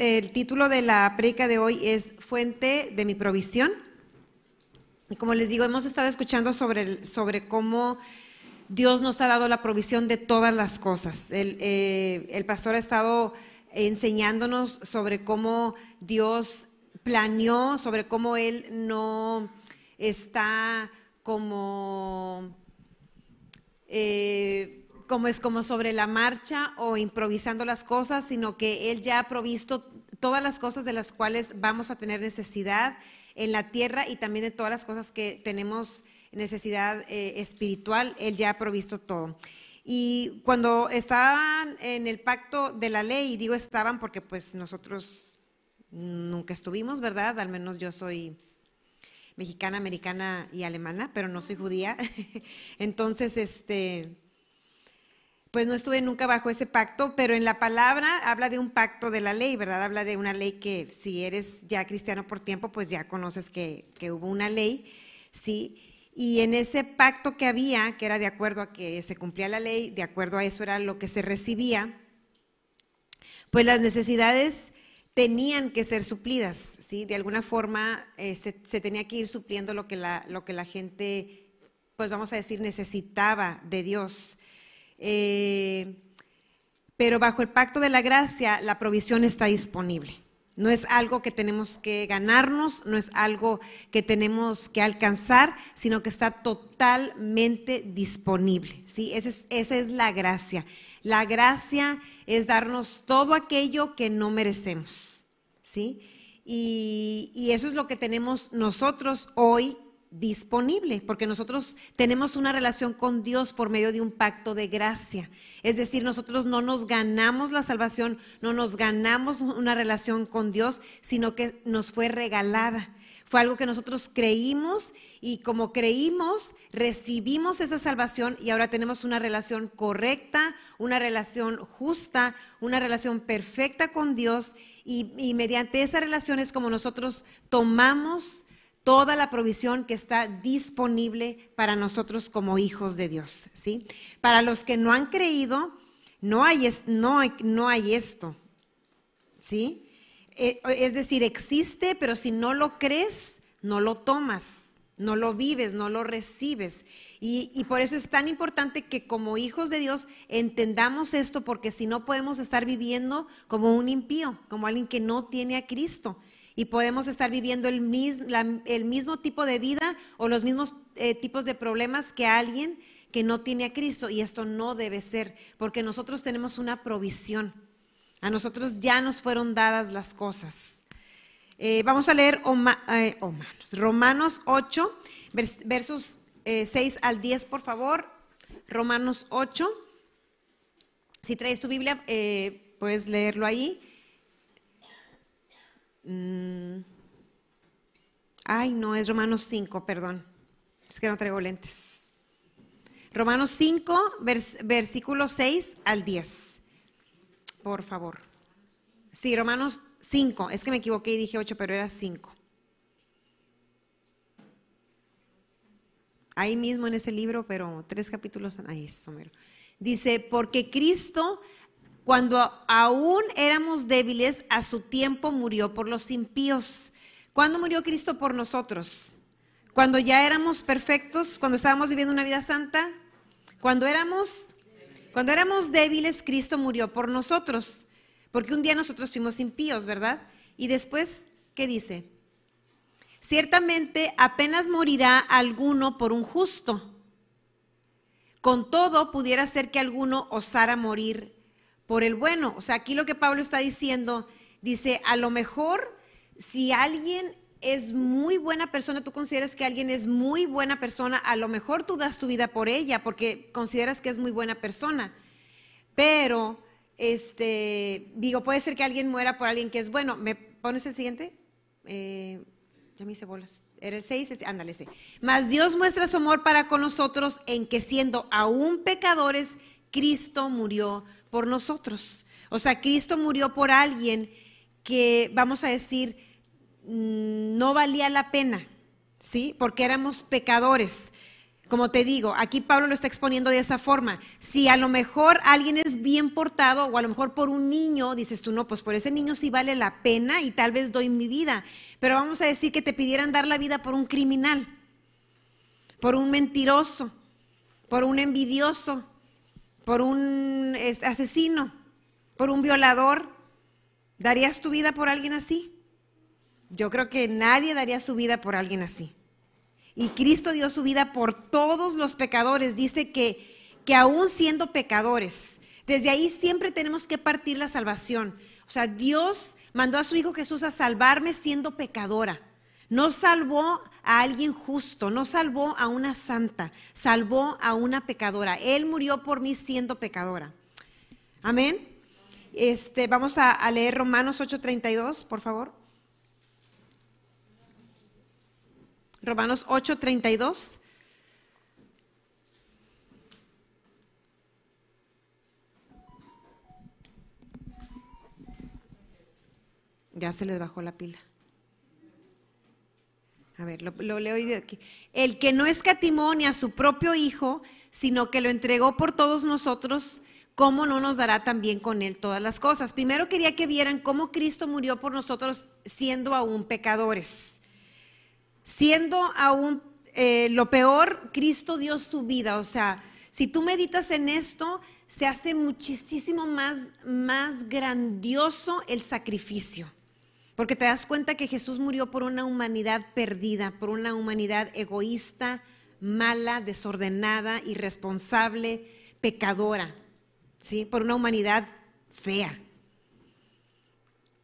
el título de la predica de hoy es Fuente de mi provisión. Y como les digo, hemos estado escuchando sobre, sobre cómo Dios nos ha dado la provisión de todas las cosas. El, eh, el pastor ha estado enseñándonos sobre cómo Dios planeó, sobre cómo Él no está como, eh, como es como sobre la marcha o improvisando las cosas, sino que Él ya ha provisto todas las cosas de las cuales vamos a tener necesidad en la tierra y también de todas las cosas que tenemos necesidad eh, espiritual, Él ya ha provisto todo. Y cuando estaban en el pacto de la ley, digo estaban porque pues nosotros nunca estuvimos, ¿verdad? Al menos yo soy mexicana, americana y alemana, pero no soy judía. Entonces, este, pues no estuve nunca bajo ese pacto, pero en la palabra habla de un pacto de la ley, ¿verdad? Habla de una ley que si eres ya cristiano por tiempo, pues ya conoces que, que hubo una ley, ¿sí? Y en ese pacto que había, que era de acuerdo a que se cumplía la ley, de acuerdo a eso era lo que se recibía, pues las necesidades tenían que ser suplidas, ¿sí? De alguna forma eh, se, tenía que ir supliendo lo que, la, lo que la gente, pues vamos a decir, necesitaba de Dios. Eh, pero bajo el pacto de la gracia, la provisión está disponible. No es algo que tenemos que ganarnos, no es algo que tenemos que alcanzar, sino que está totalmente disponible. ¿sí? Esa, es, esa es la gracia. La gracia es darnos todo aquello que no merecemos. ¿sí? Y, y eso es lo que tenemos nosotros hoy disponible, porque nosotros tenemos una relación con Dios por medio de un pacto de gracia. Es decir, nosotros no nos ganamos la salvación, no nos ganamos una relación con Dios, sino que nos fue regalada. Fue algo que nosotros creímos y como creímos, recibimos esa salvación y ahora tenemos una relación correcta, una relación justa, una relación perfecta con Dios y, y mediante esa relación es como nosotros tomamos toda la provisión que está disponible para nosotros como hijos de Dios, ¿sí? Para los que no han creído, no hay, no no hay esto, ¿sí? Eh, es decir, existe, pero si no lo crees, no lo tomas, no lo vives, no lo recibes. Y, y, por eso es tan importante que como hijos de Dios entendamos esto, porque si no podemos estar viviendo como un impío, como alguien que no tiene a Cristo y podemos estar viviendo el, mismo tipo de vida o los mismos eh, tipos de problemas que alguien que no tiene a Cristo. Y esto no debe ser, porque nosotros tenemos una provisión. A nosotros ya nos fueron dadas las cosas. Eh, vamos a leer eh, Romanos 8, versos 6 al 10, por favor. Romanos 8. Si traes tu Biblia, puedes leerlo ahí. Mm. Ay, no, es Romanos 5, perdón. Es que no traigo lentes. Romanos 5, versículo 6 al 10. Por favor. Sí, Romanos 5. Es que me equivoqué y dije 8, pero era 5. Ahí mismo en ese libro, pero tres capítulos. Ahí es, Homero. Dice, porque Cristo cuando aún éramos débiles, a su tiempo murió por los impíos. ¿Cuándo murió Cristo por nosotros? Cuando ya éramos perfectos, cuando estábamos viviendo una vida santa, cuando éramos, cuando éramos débiles, Cristo murió por nosotros. Porque un día nosotros fuimos impíos, ¿verdad? Y después, ¿qué dice? Ciertamente apenas morirá alguno por un justo. Con todo, pudiera ser que alguno osara morir por el bueno. O sea, aquí lo que Pablo está diciendo, dice, a lo mejor si alguien es muy buena persona, tú consideras que alguien es muy buena persona, a lo mejor tú das tu vida por ella porque consideras que es muy buena persona. Pero, este, digo, puede ser que alguien muera por alguien que es bueno. ¿Me pones el siguiente? Eh, ya me hice bolas. Era el 6, ándale, sí. Mas Dios muestra su amor para con nosotros en que siendo aún pecadores, Cristo murió por nosotros. O sea, Cristo murió por alguien que, vamos a decir, mm, no valía la pena, ¿sí? Porque éramos pecadores. Como te digo, aquí Pablo lo está exponiendo de esa forma. Si a lo mejor alguien es bien portado o a lo mejor por un niño, dices tú, no, pues por ese niño sí vale la pena y tal vez doy mi vida. Pero vamos a decir que te pidieran dar la vida por un criminal, por un mentiroso, por un envidioso, por un asesino, por un violador. ¿Darías tu vida por alguien así? Yo creo que nadie daría su vida por alguien así. Y Cristo dio su vida por todos los pecadores. Dice que, que aún siendo pecadores, desde ahí siempre tenemos que partir la salvación. O sea, Dios mandó a su Hijo Jesús a salvarme siendo pecadora. No salvó a alguien justo, no salvó a una santa, salvó a una pecadora. Él murió por mí siendo pecadora. Amén. Este, vamos a, a leer Romanos 8:32, por favor. Romanos 8:32. Ya se les bajó la pila. A ver, lo, leo de aquí. El que no escatimó ni a su propio Hijo, sino que lo entregó por todos nosotros, ¿cómo no nos dará también con él todas las cosas? Primero quería que vieran cómo Cristo murió por nosotros siendo aún pecadores. Siendo aún eh, lo peor, Cristo dio su vida. O sea, si tú meditas en esto, se hace muchísimo más, más grandioso el sacrificio. Porque te das cuenta que Jesús murió por una humanidad perdida, por una humanidad egoísta, mala, desordenada, irresponsable, pecadora, ¿sí? Por una humanidad fea.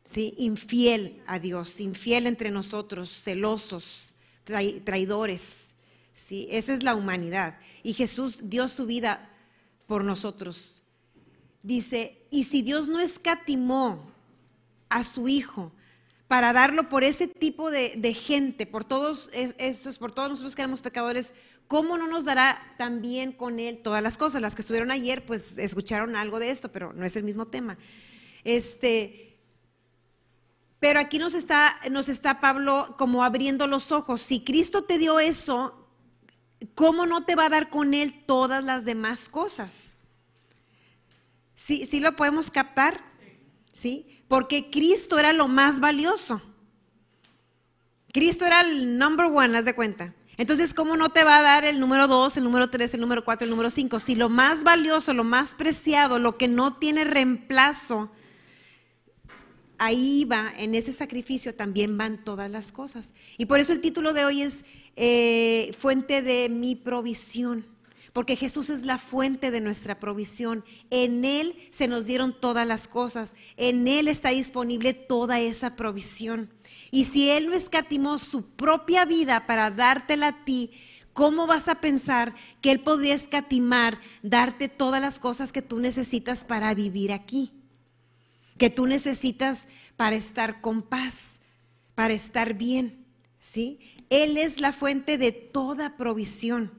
¿Sí? Infiel a Dios, infiel entre nosotros, celosos, traidores. ¿sí? Esa es la humanidad. Y Jesús dio su vida por nosotros. Dice, y si Dios no escatimó a su Hijo para darlo por ese tipo de, gente, por todos esos, por todos nosotros que éramos pecadores, ¿cómo no nos dará también con Él todas las cosas? Las que estuvieron ayer, pues escucharon algo de esto, pero no es el mismo tema. Este, pero aquí nos está, nos está Pablo como abriendo los ojos. Si Cristo te dio eso, ¿cómo no te va a dar con Él todas las demás cosas? ¿Sí, sí lo podemos captar? ¿Sí? Porque Cristo era lo más valioso. Cristo era el number one, haz de cuenta. Entonces, ¿cómo no te va a dar el número dos, el número tres, el número cuatro, el número cinco? Si lo más valioso, lo más preciado, lo que no tiene reemplazo, ahí va, en ese sacrificio también van todas las cosas. Y por eso el título de hoy es eh, Fuente de mi provisión, porque Jesús es la fuente de nuestra provisión. En Él se nos dieron todas las cosas, en Él está disponible toda esa provisión. Y si Él no escatimó su propia vida para dártela a ti, ¿cómo vas a pensar que Él podría escatimar, darte todas las cosas que tú necesitas para vivir aquí? que tú necesitas para estar con paz, para estar bien, ¿sí? Él es la fuente de toda provisión,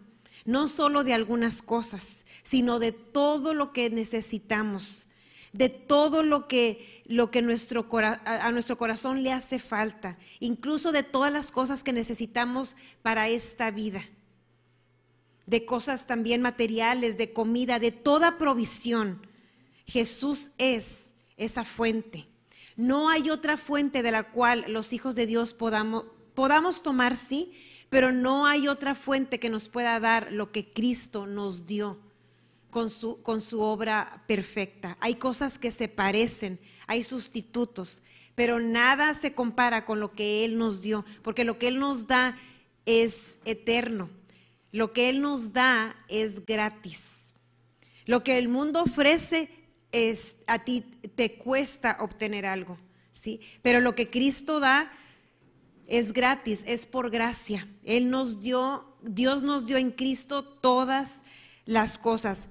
no solo de algunas cosas, sino de todo lo que necesitamos, de todo lo que, lo que nuestro, a nuestro corazón le hace falta, incluso de todas las cosas que necesitamos para esta vida, de cosas también materiales, de comida, de toda provisión. Jesús es esa fuente. No hay otra fuente de la cual los hijos de Dios podamos, podamos tomar, sí, pero no hay otra fuente que nos pueda dar lo que Cristo nos dio con su, con su obra perfecta. Hay cosas que se parecen, hay sustitutos, pero nada se compara con lo que Él nos dio, porque lo que Él nos da es eterno, lo que Él nos da es gratis. Lo que el mundo ofrece es, a ti te cuesta obtener algo, ¿sí? Pero lo que Cristo da es gratis, es por gracia. Él nos dio, Dios nos dio en Cristo todas las cosas.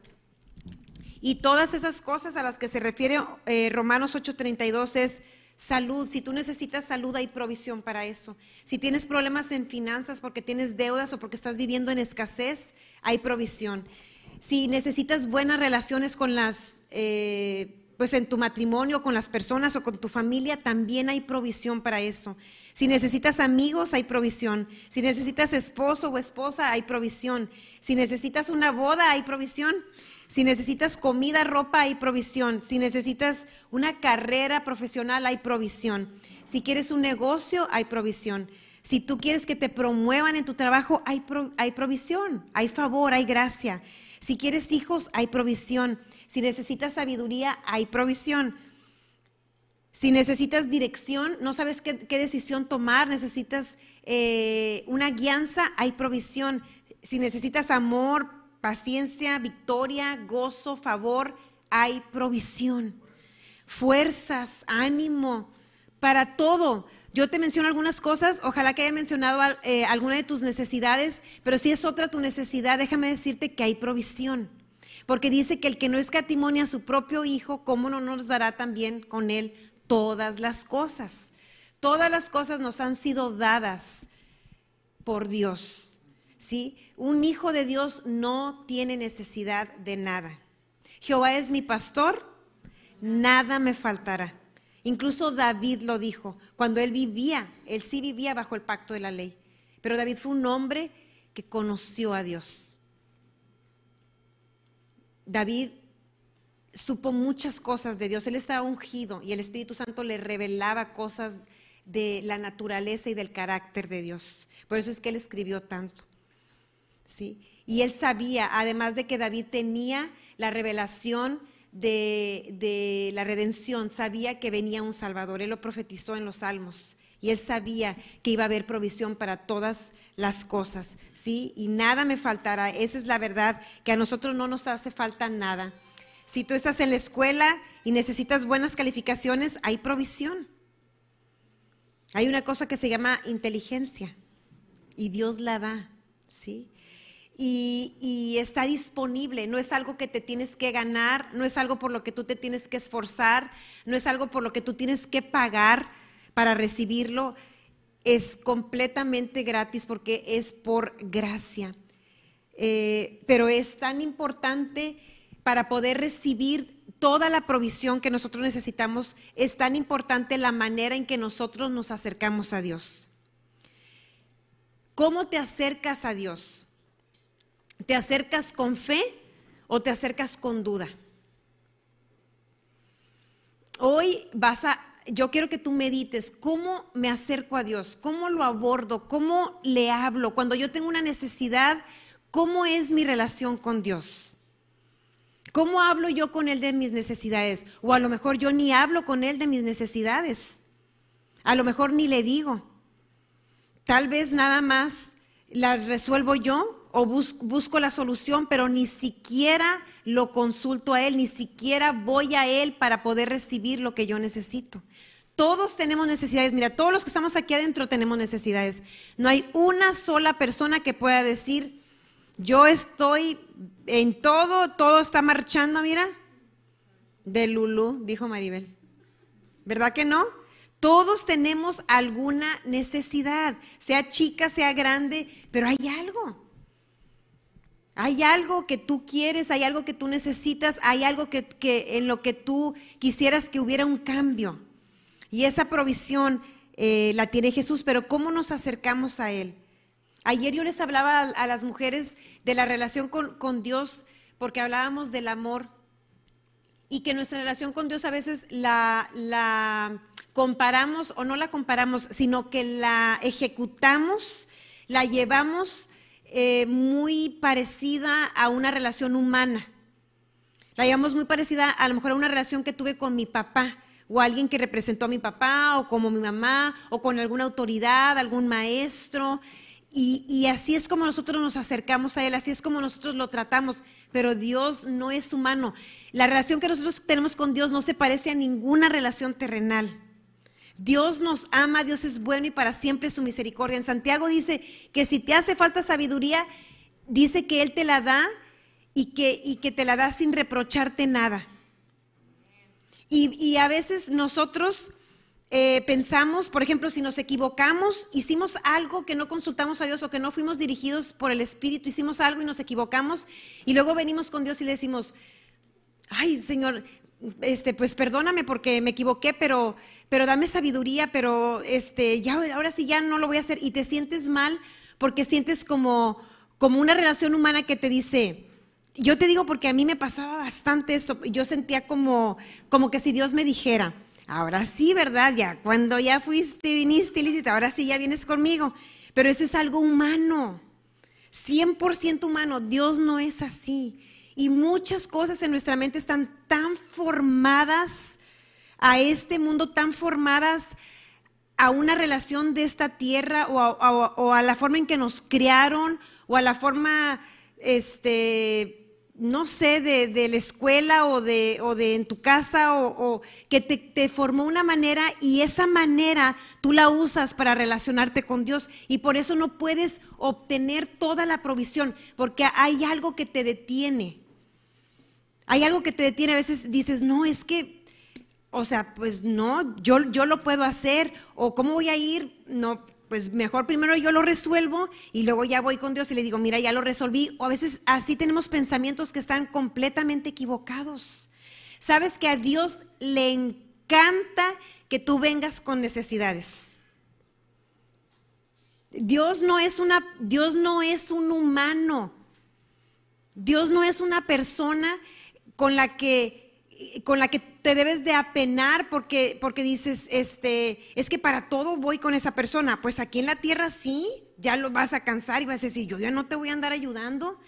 Y todas esas cosas a las que se refiere eh, Romanos 8:32 es salud. Si tú necesitas salud, hay provisión para eso. Si tienes problemas en finanzas porque tienes deudas o porque estás viviendo en escasez, hay provisión si necesitas buenas relaciones con las, eh, pues en tu matrimonio, con las personas o con tu familia, también hay provisión para eso. Si necesitas amigos, hay provisión. Si necesitas esposo o esposa, hay provisión. Si necesitas una boda, hay provisión. Si necesitas comida, ropa, hay provisión. Si necesitas una carrera profesional, hay provisión. Si quieres un negocio, hay provisión. Si tú quieres que te promuevan en tu trabajo, hay, hay provisión, hay favor, hay gracia. Si quieres hijos, hay provisión. Si necesitas sabiduría, hay provisión. Si necesitas dirección, no sabes qué, decisión tomar, necesitas eh, una guianza, hay provisión. Si necesitas amor, paciencia, victoria, gozo, favor, hay provisión. Fuerzas, ánimo, para todo. Yo te menciono algunas cosas, ojalá que haya mencionado eh, alguna de tus necesidades, pero si es otra tu necesidad, déjame decirte que hay provisión. Porque dice que el que no escatimonia a su propio Hijo, ¿cómo no nos dará también con él todas las cosas? Todas las cosas nos han sido dadas por Dios. ¿sí? Un hijo de Dios no tiene necesidad de nada. Jehová es mi pastor, nada me faltará. Incluso David lo dijo, cuando él vivía, él sí vivía bajo el pacto de la ley, pero David fue un hombre que conoció a Dios. David supo muchas cosas de Dios, él estaba ungido y el Espíritu Santo le revelaba cosas de la naturaleza y del carácter de Dios. Por eso es que él escribió tanto. ¿sí? Y él sabía, además de que David tenía la revelación de, la redención, sabía que venía un Salvador. Él lo profetizó en los Salmos. Y él sabía que iba a haber provisión para todas las cosas, ¿sí? Y nada me faltará. Esa es la verdad, que a nosotros no nos hace falta nada. Si tú estás en la escuela y necesitas buenas calificaciones, hay provisión. Hay una cosa que se llama inteligencia y Dios la da, ¿sí? y, está disponible, no es algo que te tienes que ganar, no es algo por lo que tú te tienes que esforzar, no es algo por lo que tú tienes que pagar para recibirlo, es completamente gratis porque es por gracia. Eh, pero es tan importante para poder recibir toda la provisión que nosotros necesitamos, es tan importante la manera en que nosotros nos acercamos a Dios. ¿Cómo te acercas a Dios? ¿Te acercas con fe o te acercas con duda? Hoy vas a, yo quiero que tú medites, ¿cómo me acerco a Dios? ¿Cómo lo abordo? ¿Cómo le hablo? Cuando yo tengo una necesidad, ¿cómo es mi relación con Dios? ¿Cómo hablo yo con Él de mis necesidades? O a lo mejor yo ni hablo con Él de mis necesidades. A lo mejor ni le digo. Tal vez nada más las resuelvo yo o busco la solución, pero ni siquiera lo consulto a Él, ni siquiera voy a Él para poder recibir lo que yo necesito. Todos tenemos necesidades. Mira, todos los que estamos aquí adentro tenemos necesidades. No hay una sola persona que pueda decir, yo estoy en todo, todo está marchando, mira. De Lulú, dijo Maribel. ¿Verdad que no? Todos tenemos alguna necesidad, sea chica, sea grande, pero hay algo. Hay algo que tú quieres, hay algo que tú necesitas, hay algo que, en lo que tú quisieras que hubiera un cambio. Y esa provisión eh, la tiene Jesús, pero ¿cómo nos acercamos a Él? Ayer yo les hablaba a, las mujeres de la relación con, Dios, porque hablábamos del amor y que nuestra relación con Dios a veces la, comparamos o no la comparamos, sino que la ejecutamos, la llevamos eh, muy parecida a una relación humana. La llevamos muy parecida a lo mejor a una relación que tuve con mi papá o alguien que representó a mi papá o como mi mamá o con alguna autoridad, algún maestro. Y, así es como nosotros nos acercamos a Él, así es como nosotros lo tratamos, pero Dios no es humano. La relación que nosotros tenemos con Dios no se parece a ninguna relación terrenal. Dios nos ama, Dios es bueno y para siempre su misericordia. En Santiago dice que si te hace falta sabiduría, dice que Él te la da y que, y que te la da sin reprocharte nada. Y, a veces nosotros eh, pensamos, por ejemplo, si nos equivocamos, hicimos algo que no consultamos a Dios o que no fuimos dirigidos por el Espíritu, hicimos algo y nos equivocamos y luego venimos con Dios y le decimos, ay Señor, este, pues perdóname porque me equivoqué, pero, pero dame sabiduría, pero este, ya, ahora sí ya no lo voy a hacer. Y te sientes mal porque sientes como, como una relación humana que te dice, yo te digo porque a mí me pasaba bastante esto, yo sentía como, como que si Dios me dijera, ahora sí, ¿verdad? Ya, cuando ya fuiste, viniste y ahora sí ya vienes conmigo. Pero eso es algo humano, 100% humano, Dios no es así. Y muchas cosas en nuestra mente están tan formadas a este mundo, tan formadas a una relación de esta tierra o a, la forma en que nos criaron o a la forma, este, no sé, de, la escuela o de, o de, en tu casa o, que te, te, formó una manera y esa manera tú la usas para relacionarte con Dios y por eso no puedes obtener toda la provisión porque hay algo que te detiene. Hay algo que te detiene, a veces dices, no, es que, o sea, pues no, yo, yo lo puedo hacer, o cómo voy a ir, no, pues mejor primero yo lo resuelvo y luego ya voy con Dios y le digo, mira, ya lo resolví. O a veces así tenemos pensamientos que están completamente equivocados. Sabes que a Dios le encanta que tú vengas con necesidades. Dios no es una Dios no es un humano. Dios no es una persona con la que con la que te debes de apenar porque, porque dices, este, es que para todo voy con esa persona. Pues aquí en la tierra sí, ya lo vas a cansar y vas a decir, yo ya no te voy a andar ayudando.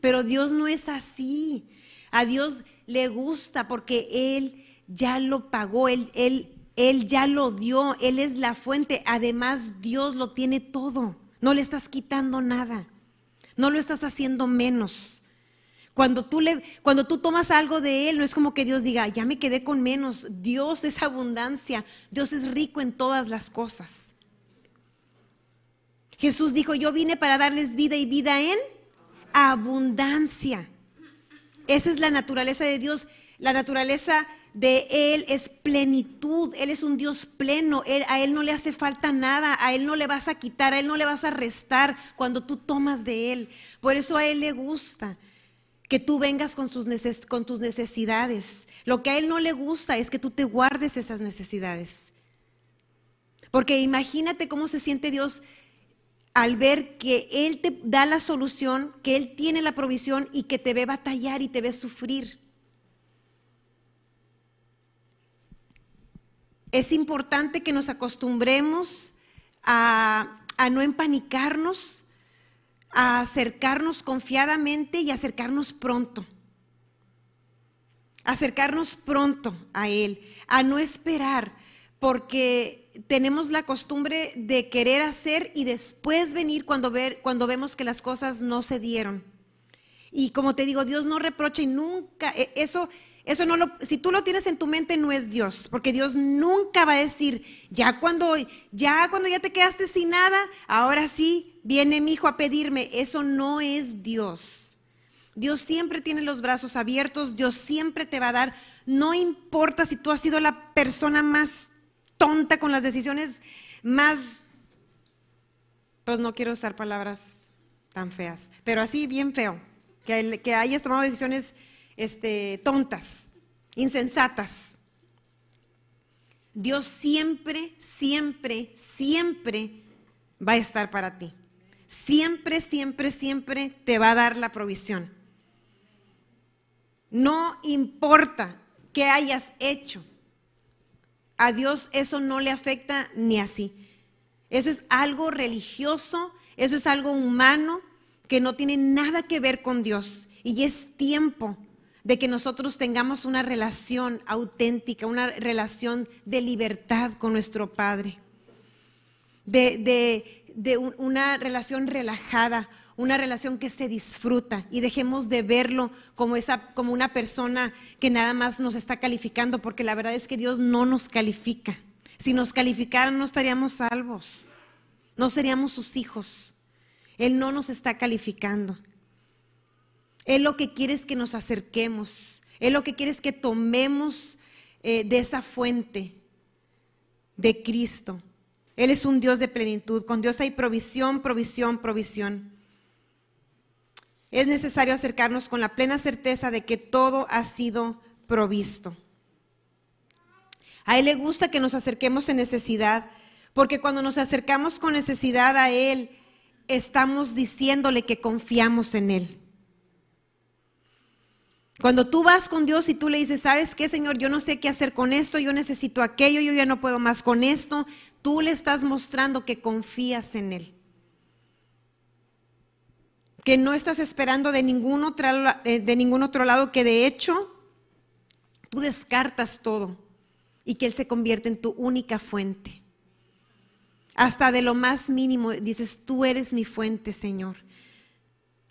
Pero Dios no es así. A Dios le gusta porque Él ya lo pagó, Él, él, él ya lo dio, Él es la fuente. Además, Dios lo tiene todo. No le estás quitando nada. No lo estás haciendo menos. Cuando tú, le, cuando tú tomas algo de Él, no es como que Dios diga, ya me quedé con menos. Dios es abundancia. Dios es rico en todas las cosas. Jesús dijo, yo vine para darles vida y vida en abundancia. Esa es la naturaleza de Dios. La naturaleza de Él es plenitud. Él es un Dios pleno. a Él no le hace falta nada. A Él no le vas a quitar. A Él no le vas a restar cuando tú tomas de Él. Por eso a Él le gusta que tú vengas con, sus con tus necesidades. Lo que a Él no le gusta es que tú te guardes esas necesidades. Porque imagínate cómo se siente Dios al ver que Él te da la solución, que Él tiene la provisión y que te ve batallar y te ve sufrir. Es importante que nos acostumbremos a, a no empanicarnos, a acercarnos confiadamente y acercarnos pronto. Acercarnos pronto a Él, a no esperar, porque tenemos la costumbre de querer hacer y después venir cuando, ver, cuando vemos que las cosas no se dieron. Y como te digo, Dios no reprocha y nunca, e, eso eso no lo, si tú lo tienes en tu mente no es Dios, porque Dios nunca va a decir, ya cuando ya cuando ya te quedaste sin nada, ahora sí viene mi hijo a pedirme. Eso no es Dios. Dios siempre tiene los brazos abiertos, Dios siempre te va a dar, no importa si tú has sido la persona más tonta con las decisiones más pues no quiero usar palabras tan feas, pero así bien feo, que, que hayas tomado decisiones este, tontas, insensatas. Dios siempre, siempre, siempre va a estar para ti. Siempre, siempre, siempre te va a dar la provisión. No importa qué hayas hecho. A Dios eso no le afecta ni así. Eso es algo religioso, eso es algo humano que no tiene nada que ver con Dios. Y es tiempo de que nosotros tengamos una relación auténtica, una relación de libertad con nuestro Padre, de, una relación relajada, una relación que se disfruta y dejemos de verlo como, esa, como una persona que nada más nos está calificando, porque la verdad es que Dios no nos califica. Si nos calificaran no estaríamos salvos, no seríamos sus hijos. Él no nos está calificando. Él lo que quiere es que nos acerquemos. Él lo que quiere es que tomemos eh, de esa fuente de Cristo. Él es un Dios de plenitud. Con Dios hay provisión, provisión, provisión. Es necesario acercarnos con la plena certeza de que todo ha sido provisto. A Él le gusta que nos acerquemos en necesidad, porque cuando nos acercamos con necesidad a Él, estamos diciéndole que confiamos en Él. Cuando tú vas con Dios y tú le dices, ¿sabes qué, Señor? Yo no sé qué hacer con esto, yo necesito aquello, yo ya no puedo más con esto, tú le estás mostrando que confías en Él. Que no estás esperando de ningún otro, eh, de ningún otro lado, que de hecho tú descartas todo y que Él se convierte en tu única fuente. Hasta de lo más mínimo dices, tú eres mi fuente, Señor.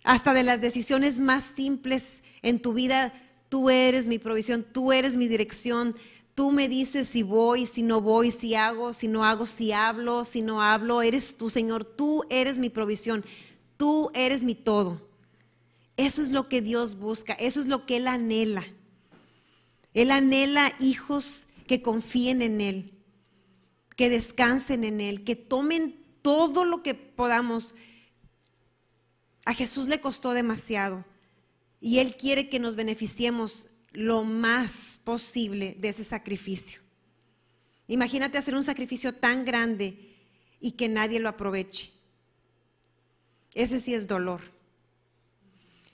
Hasta de las decisiones más simples en tu vida, tú eres mi provisión, tú eres mi dirección. Tú me dices si voy, si no voy, si hago, si no hago, si hablo, si no hablo. Eres tú, Señor, tú eres mi provisión, tú eres mi todo. Eso es lo que Dios busca, eso es lo que Él anhela. Él anhela hijos que confíen en Él, que descansen en Él, que tomen todo lo que podamos. A Jesús le costó demasiado y Él quiere que nos beneficiemos lo más posible de ese sacrificio. Imagínate hacer un sacrificio tan grande y que nadie lo aproveche. Ese sí es dolor.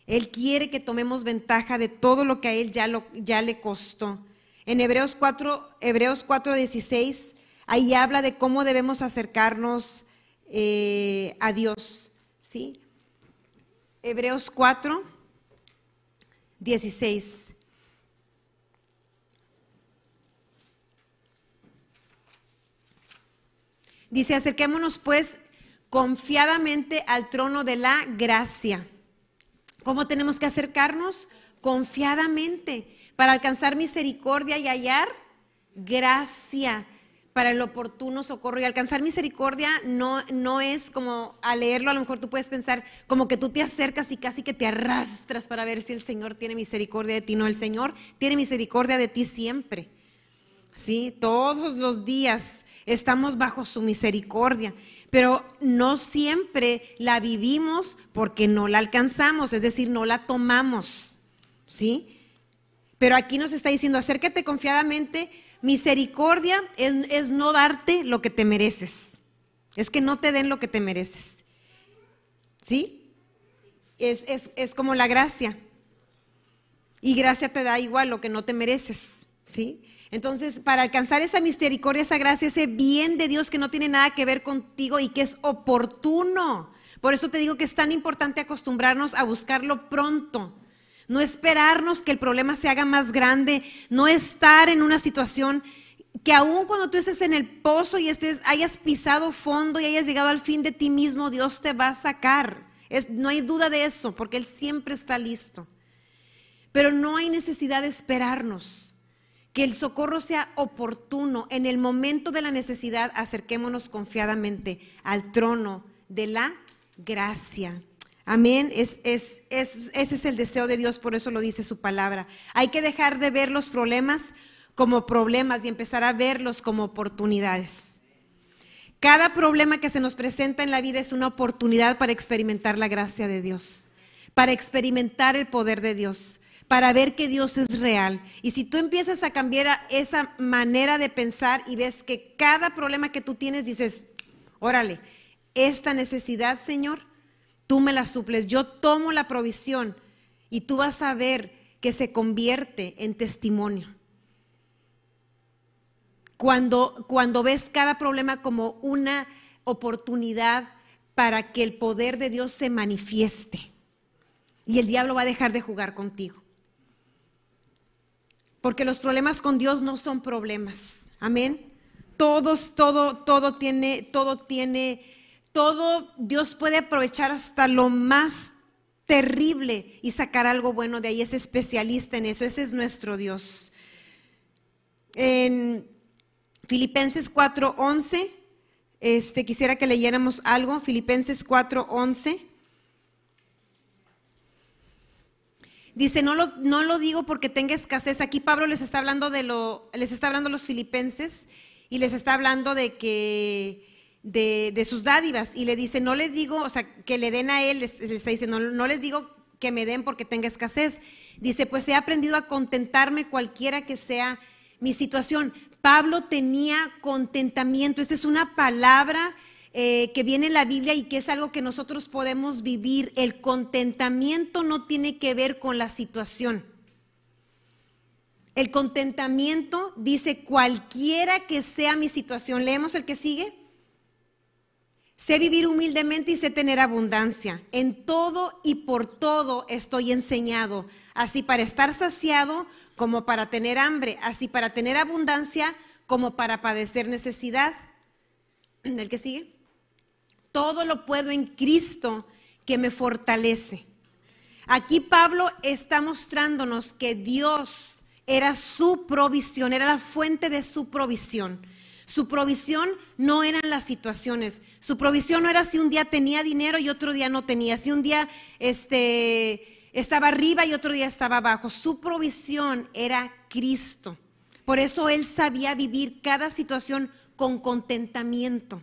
Él quiere que tomemos ventaja de todo lo que a Él ya, le costó. En Hebreos 4, Hebreos 4, 16 Ahí habla de cómo debemos acercarnos eh, a Dios. ¿sí? Hebreos 4, 16. Dice, acerquémonos pues confiadamente al trono de la gracia. ¿Cómo tenemos que acercarnos? Confiadamente para alcanzar misericordia y hallar gracia para el oportuno socorro y alcanzar misericordia no, no es como a leerlo, a lo mejor tú puedes pensar como que tú te acercas y casi que te arrastras para ver si el Señor tiene misericordia de ti. No, el Señor tiene misericordia de ti siempre. Sí, todos los días estamos bajo su misericordia, pero no siempre la vivimos porque no la alcanzamos, es decir, no la tomamos. ¿Sí? Pero aquí nos está diciendo, acércate confiadamente Misericordia es, no darte lo que te mereces. Es que no te den lo que te mereces. ¿Sí? Es, es, como la gracia. Y gracia te da igual lo que no te mereces. ¿Sí? Entonces, para alcanzar esa misericordia, esa gracia, ese bien de Dios que no tiene nada que ver contigo y que es oportuno. Por eso te digo que es tan importante acostumbrarnos a buscarlo pronto no esperarnos que el problema se haga más grande, no estar en una situación que aún cuando tú estés en el pozo y estés, hayas pisado fondo y hayas llegado al fin de ti mismo, Dios te va a sacar. no hay duda de eso, porque Él siempre está listo. Pero no hay necesidad de esperarnos. Que el socorro sea oportuno. En el momento de la necesidad, acerquémonos confiadamente al trono de la gracia. Amén. Es, ese es el deseo de Dios, por eso lo dice su palabra. Hay que dejar de ver los problemas como problemas y empezar a verlos como oportunidades. Cada problema que se nos presenta en la vida es una oportunidad para experimentar la gracia de Dios, para experimentar el poder de Dios, para ver que Dios es real. Y si tú empiezas a cambiar esa manera de pensar y ves que cada problema que tú tienes dices, órale, esta necesidad, Señor, tú me la suples, yo tomo la provisión y tú vas a ver que se convierte en testimonio. Cuando, cuando ves cada problema como una oportunidad para que el poder de Dios se manifieste y el diablo va a dejar de jugar contigo. Porque los problemas con Dios no son problemas. Amén. Todos, todo, todo tiene, todo tiene todo Dios puede aprovechar hasta lo más terrible y sacar algo bueno de ahí. Es especialista en eso. Ese es nuestro Dios. En Filipenses 4:11, este, quisiera que leyéramos algo. Filipenses 4:11. Dice, no lo, no lo digo porque tenga escasez. Aquí Pablo les está hablando de lo, les está hablando los filipenses y les está hablando de que de, sus dádivas y le dice, no les digo, o sea, que le den a él, les, está diciendo, no, no les digo que me den porque tenga escasez. Dice, pues he aprendido a contentarme cualquiera que sea mi situación. Pablo tenía contentamiento. Esta es una palabra eh, que viene en la Biblia y que es algo que nosotros podemos vivir. El contentamiento no tiene que ver con la situación. El contentamiento dice cualquiera que sea mi situación. Leemos el que sigue. Sé vivir humildemente y sé tener abundancia. En todo y por todo estoy enseñado, así para estar saciado como para tener hambre, así para tener abundancia como para padecer necesidad. ¿El que sigue? Todo lo puedo en Cristo que me fortalece. Aquí Pablo está mostrándonos que Dios era su provisión, era la fuente de su provisión. Su provisión no eran las situaciones. Su provisión no era si un día tenía dinero y otro día no tenía. Si un día este, estaba arriba y otro día estaba abajo. Su provisión era Cristo. Por eso él sabía vivir cada situación con contentamiento.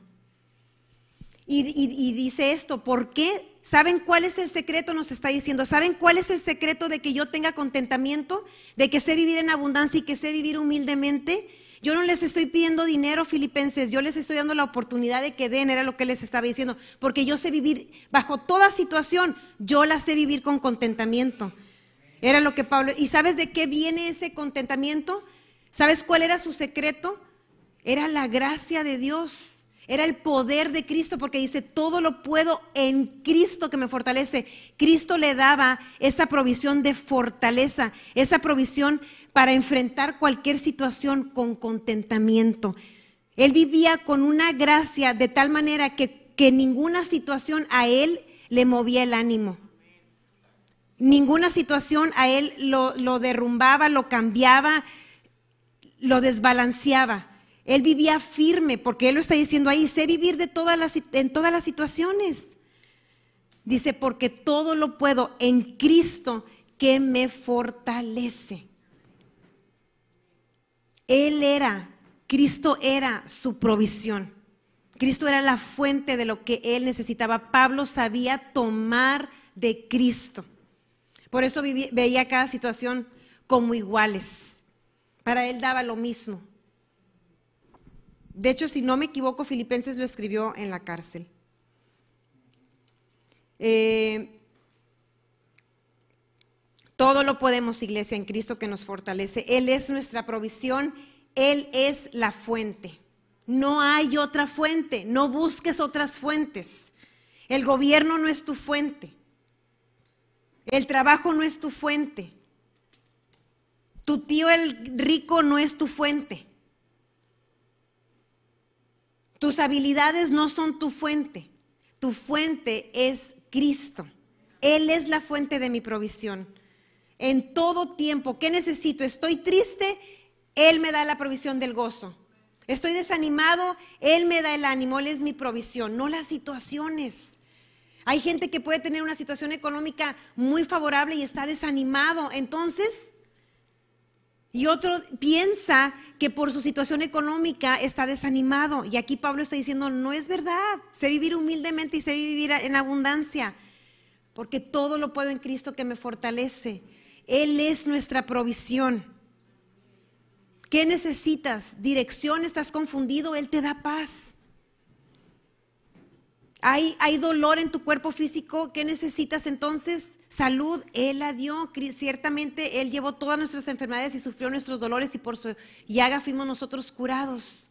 Y, y, dice esto, ¿por qué? ¿Saben cuál es el secreto? Nos está diciendo, ¿saben cuál es el secreto de que yo tenga contentamiento? De que sé vivir en abundancia y que sé vivir humildemente. Yo no les estoy pidiendo dinero, filipenses, yo les estoy dando la oportunidad de que den, era lo que les estaba diciendo, porque yo sé vivir bajo toda situación, yo la sé vivir con contentamiento. Era lo que Pablo, ¿y sabes de qué viene ese contentamiento? ¿Sabes cuál era su secreto? Era la gracia de Dios. Era el poder de Cristo porque dice, todo lo puedo en Cristo que me fortalece. Cristo le daba esa provisión de fortaleza, esa provisión para enfrentar cualquier situación con contentamiento. Él vivía con una gracia de tal manera que, que ninguna situación a él le movía el ánimo. Ninguna situación a él lo, lo derrumbaba, lo cambiaba, lo desbalanceaba. Él vivía firme, porque Él lo está diciendo ahí, sé vivir de todas las, en todas las situaciones. Dice, porque todo lo puedo en Cristo que me fortalece. Él era, Cristo era su provisión. Cristo era la fuente de lo que él necesitaba. Pablo sabía tomar de Cristo. Por eso veía cada situación como iguales. Para él daba lo mismo. De hecho, si no me equivoco, Filipenses lo escribió en la cárcel. Eh, todo lo podemos, iglesia, en Cristo que nos fortalece. Él es nuestra provisión, Él es la fuente. No hay otra fuente, no busques otras fuentes. El gobierno no es tu fuente. El trabajo no es tu fuente. Tu tío el rico no es tu fuente. Tus habilidades no son tu fuente. Tu fuente es Cristo. Él es la fuente de mi provisión. En todo tiempo, ¿qué necesito? Estoy triste, Él me da la provisión del gozo. Estoy desanimado, Él me da el ánimo, Él es mi provisión, no las situaciones. Hay gente que puede tener una situación económica muy favorable y está desanimado. Entonces, y otro piensa que por su situación económica está desanimado. Y aquí Pablo está diciendo, no es verdad. Sé vivir humildemente y sé vivir en abundancia. Porque todo lo puedo en Cristo que me fortalece. Él es nuestra provisión. ¿Qué necesitas? ¿Dirección? ¿Estás confundido? Él te da paz. Hay, dolor en tu cuerpo físico, ¿qué necesitas entonces? Salud, Él la dio. Ciertamente Él llevó todas nuestras enfermedades y sufrió nuestros dolores y por su llaga fuimos nosotros curados.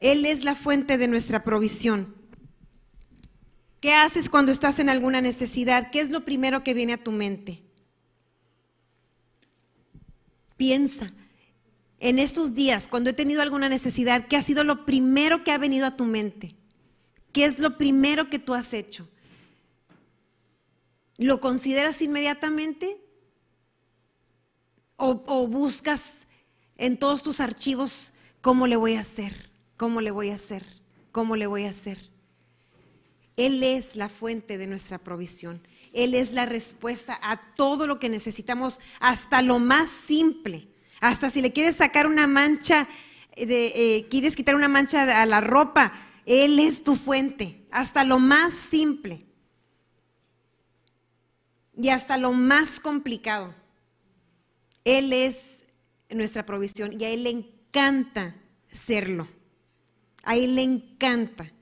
Él es la fuente de nuestra provisión. ¿Qué haces cuando estás en alguna necesidad? ¿Qué es lo primero que viene a tu mente? Piensa, en estos días, cuando he tenido alguna necesidad, ¿qué ha sido lo primero que ha venido a tu mente? ¿Qué es lo primero que tú has hecho? ¿Lo consideras inmediatamente? ¿O, buscas en todos tus archivos cómo le voy a hacer? ¿Cómo le voy a hacer? ¿Cómo le voy a hacer? Él es la fuente de nuestra provisión. Él es la respuesta a todo lo que necesitamos, hasta lo más simple. Hasta si le quieres sacar una mancha, eh, quieres quitar una mancha a la ropa, él es tu fuente, hasta lo más simple y hasta lo más complicado. Él es nuestra provisión y a Él le encanta serlo. A Él le encanta.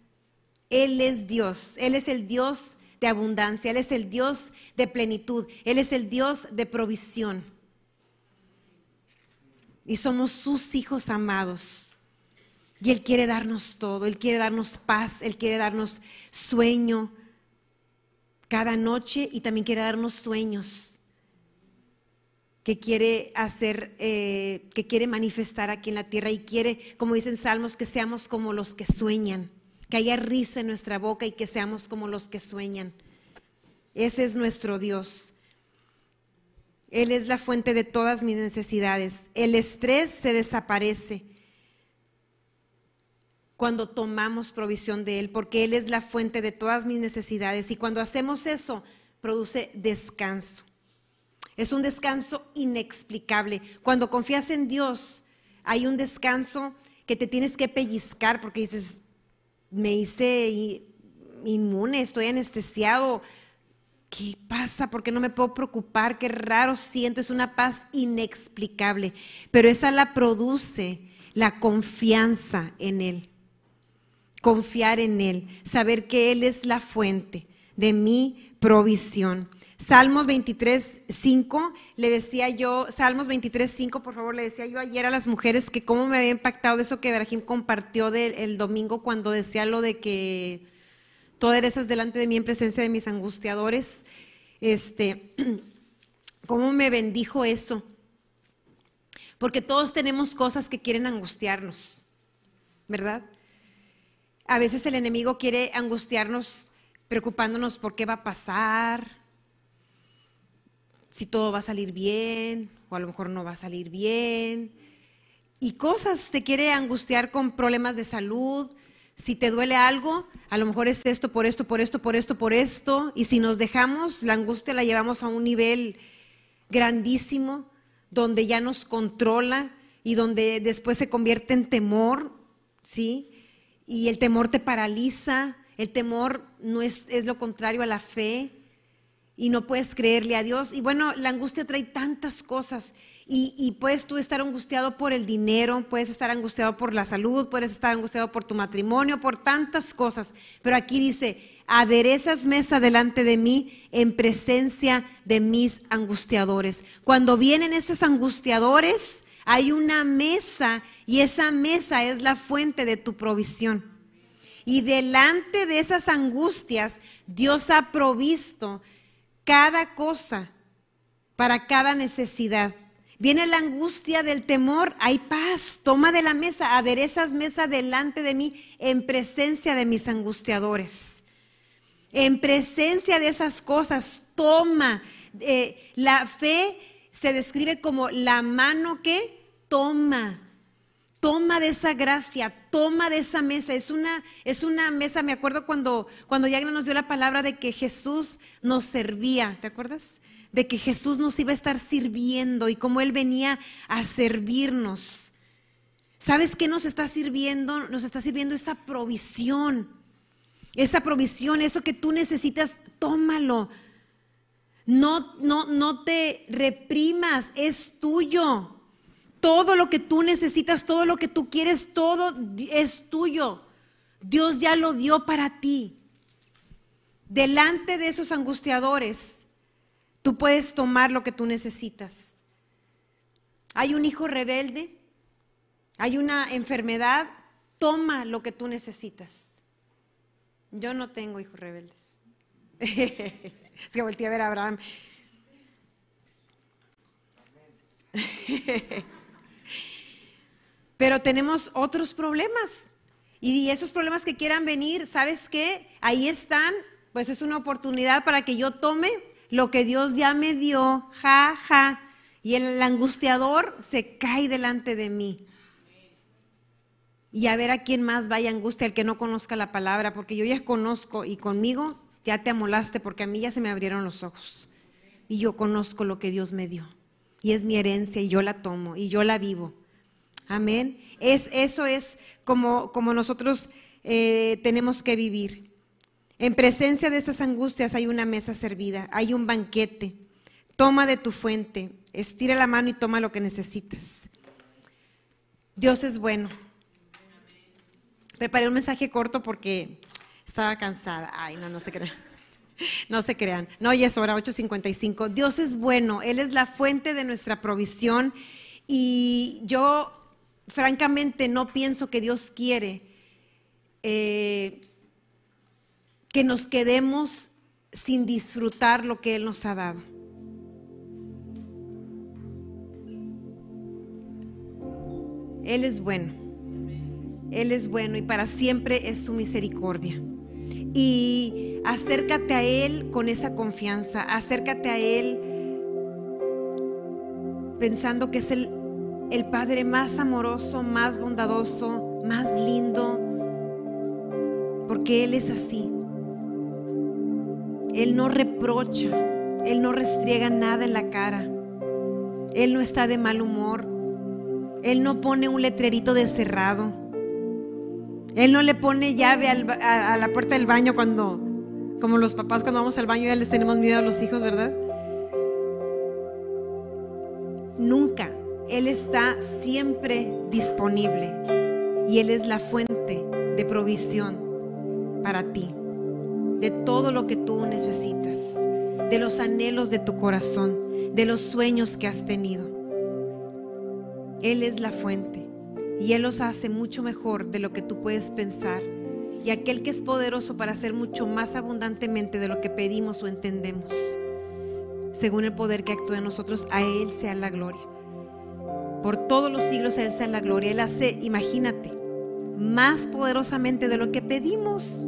Él es Dios. Él es el Dios de abundancia. Él es el Dios de plenitud. Él es el Dios de provisión. Y somos sus hijos amados. Y Él quiere darnos todo. Él quiere darnos paz. Él quiere darnos sueño cada noche y también quiere darnos sueños que quiere hacer, eh, que quiere manifestar aquí en la tierra y quiere, como dicen Salmos, que seamos como los que sueñan, que haya risa en nuestra boca y que seamos como los que sueñan. Ese es nuestro Dios. Él es la fuente de todas mis necesidades. El estrés se desaparece cuando tomamos provisión de Él, porque Él es la fuente de todas mis necesidades. Y cuando hacemos eso, produce descanso. Es un descanso inexplicable. Cuando confías en Dios, hay un descanso que te tienes que pellizcar porque dices, me hice inmune, estoy anestesiado. ¿Qué pasa? ¿Por qué no me puedo preocupar? Qué raro siento. Es una paz inexplicable. Pero esa la produce la confianza en Él. Confiar en Él. Saber que Él es la fuente de mi provisión. Salmos 23, 5, le decía yo, Salmos 23, 5, por favor, le decía yo ayer a las mujeres que cómo me había impactado eso que Ibrahim compartió el domingo cuando decía lo de que todo eres delante de mí en presencia de mis angustiadores. Este, cómo me bendijo eso. Porque todos tenemos cosas que quieren angustiarnos, ¿verdad? A veces el enemigo quiere angustiarnos preocupándonos por qué va a pasar, si todo va a salir bien o a lo mejor no va a salir bien. Y cosas te quiere angustiar con problemas de salud. Si te duele algo, a lo mejor es esto, por esto, por esto, por esto, por esto. Y si nos dejamos, la angustia la llevamos a un nivel grandísimo, donde ya nos controla y donde después se convierte en temor, ¿sí? Y el temor te paraliza, el temor no es, es lo contrario a la fe y no puedes creerle a Dios. Y bueno, la angustia trae tantas cosas. Y, puedes tú estar angustiado por el dinero, puedes estar angustiado por la salud, puedes estar angustiado por tu matrimonio, por tantas cosas. Pero aquí dice, aderezas mesa delante de mí en presencia de mis angustiadores. Cuando vienen esos angustiadores, hay una mesa y esa mesa es la fuente de tu provisión. Y delante de esas angustias, Dios ha provisto cada cosa para cada necesidad. Viene la angustia del temor, hay paz, toma de la mesa, aderezas mesa delante de mí en presencia de mis angustiadores. En presencia de esas cosas, toma. Eh, la fe se describe como la mano que toma. Toma de esa gracia, toma de esa mesa. Es una, es una mesa, me acuerdo cuando, cuando Yagna nos dio la palabra de que Jesús nos servía, ¿te acuerdas? De que Jesús nos iba a estar sirviendo y cómo Él venía a servirnos. ¿Sabes qué nos está sirviendo? Nos está sirviendo esa provisión. Esa provisión, eso que tú necesitas, tómalo. No, no, no te reprimas, es tuyo. Todo lo que tú necesitas, todo lo que tú quieres, todo es tuyo. Dios ya lo dio para ti. Delante de esos angustiadores, tú puedes tomar lo que tú necesitas. Hay un hijo rebelde, hay una enfermedad, toma lo que tú necesitas. Yo no tengo hijos rebeldes. es que volteé a ver a Abraham. Pero tenemos otros problemas. Y esos problemas que quieran venir, ¿sabes qué? Ahí están, pues es una oportunidad para que yo tome lo que Dios ya me dio, ja, ja. Y el angustiador se cae delante de mí. Y a ver a quién más vaya angustia, el que no conozca la palabra, porque yo ya conozco y conmigo ya te amolaste, porque a mí ya se me abrieron los ojos. Y yo conozco lo que Dios me dio. Y es mi herencia y yo la tomo y yo la vivo. Amén. Es, eso es como, como nosotros eh, tenemos que vivir. En presencia de estas angustias hay una mesa servida, hay un banquete. Toma de tu fuente. Estira la mano y toma lo que necesites. Dios es bueno. Preparé un mensaje corto porque estaba cansada. Ay, no, no se crean. No se crean. No, y es hora 8.55. Dios es bueno. Él es la fuente de nuestra provisión. Y yo, francamente, no pienso que Dios quiere eh, que nos quedemos sin disfrutar lo que Él nos ha dado. Él es bueno. Él es bueno y para siempre es su misericordia. Y acércate a Él con esa confianza. Acércate a Él pensando que es el, el Padre más amoroso, más bondadoso, más lindo. Porque Él es así. Él no reprocha. Él no restriega nada en la cara. Él no está de mal humor. Él no pone un letrerito de cerrado. Él no le pone llave a, la puerta del baño cuando, como los papás cuando vamos al baño ya les tenemos miedo a los hijos, ¿verdad? Nunca. Él está siempre disponible y Él es la fuente de provisión para ti, de todo lo que tú necesitas, de los anhelos de tu corazón, de los sueños que has tenido. Él es la fuente y Él los hace mucho mejor de lo que tú puedes pensar. Y aquel que es poderoso para hacer mucho más abundantemente de lo que pedimos o entendemos, según el poder que actúa en nosotros, a Él sea la gloria. Por todos los siglos Él sea la gloria. Él hace, imagínate, más poderosamente de lo que pedimos.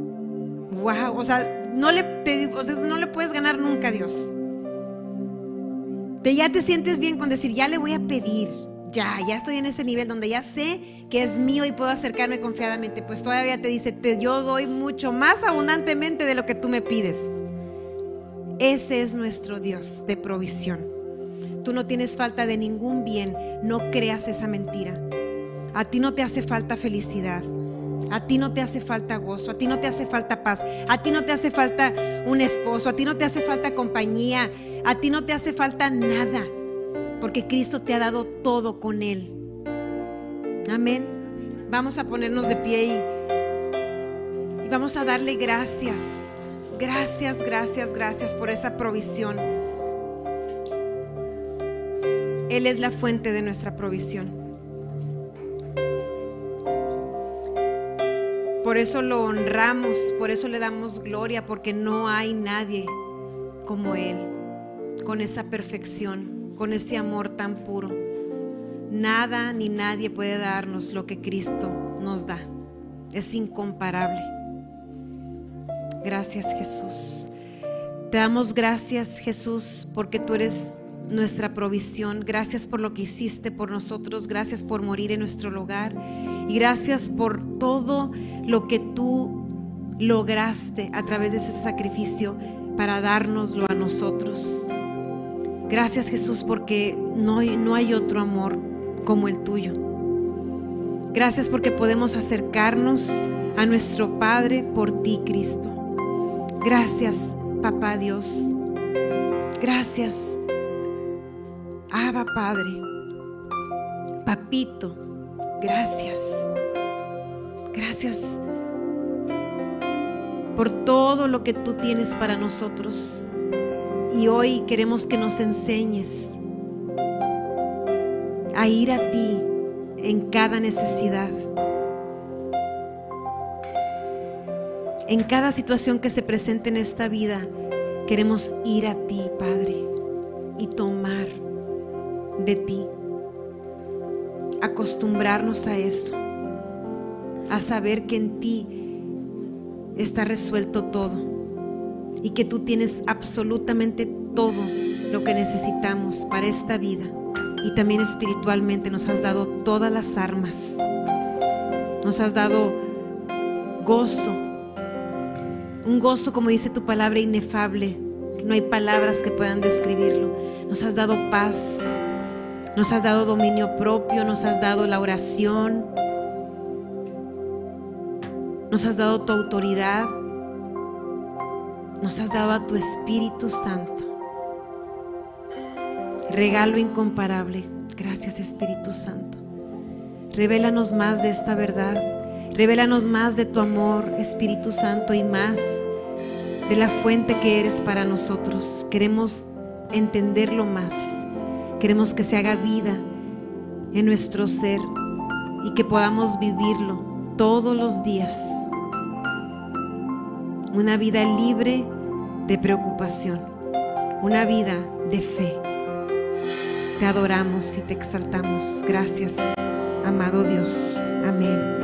Wow, o sea, no le, o sea, no le puedes ganar nunca a Dios. Te, ya te sientes bien con decir, ya le voy a pedir ya, ya estoy en ese nivel donde ya sé que es mío y puedo acercarme confiadamente, pues todavía te dice, te, yo doy mucho más abundantemente de lo que tú me pides. Ese es nuestro Dios de provisión. Tú no tienes falta de ningún bien, no creas esa mentira. A ti no te hace falta felicidad. A ti no te hace falta gozo, a ti no te hace falta paz, a ti no te hace falta un esposo, a ti no te hace falta compañía, a ti no te hace falta nada porque Cristo te ha dado todo con Él. Amén. Vamos a ponernos de pie y, vamos a darle gracias. Gracias, gracias, gracias por esa provisión. Él es la fuente de nuestra provisión. Por eso lo honramos, por eso le damos gloria, porque no hay nadie como Él, con esa perfección con este amor tan puro. Nada ni nadie puede darnos lo que Cristo nos da. Es incomparable. Gracias Jesús. Te damos gracias Jesús porque tú eres nuestra provisión. Gracias por lo que hiciste por nosotros. Gracias por morir en nuestro lugar. Y gracias por todo lo que tú lograste a través de ese sacrificio para dárnoslo a nosotros. Gracias Jesús porque no hay, no hay otro amor como el tuyo. Gracias porque podemos acercarnos a nuestro Padre por ti, Cristo. Gracias, Papá Dios. Gracias, Abba Padre. Papito, gracias. Gracias por todo lo que tú tienes para nosotros. Y hoy queremos que nos enseñes a ir a ti en cada necesidad. En cada situación que se presente en esta vida, queremos ir a ti, de ti. Acostumbrarnos a eso, a saber que en ti está resuelto todo y que tú tienes absolutamente todo lo que necesitamos para esta vida y también espiritualmente nos has dado todas las armas. Nos has dado gozo, un gozo como dice tu palabra inefable, no hay palabras que puedan describirlo. Nos has dado paz, nos has dado dominio propio, nos has dado la oración, nos has dado tu autoridad, nos has dado a tu Espíritu Santo. regalo incomparable. Gracias Espíritu Santo. Revélanos más de esta verdad. Revélanos más de tu amor, Espíritu Santo, y más de la fuente que eres para nosotros. Queremos entenderlo más. Queremos que se haga vida en nuestro ser y que podamos vivirlo todos los días. Una vida libre de preocupación. Una vida de fe. Te adoramos y te exaltamos. Gracias, amado Dios. Amén.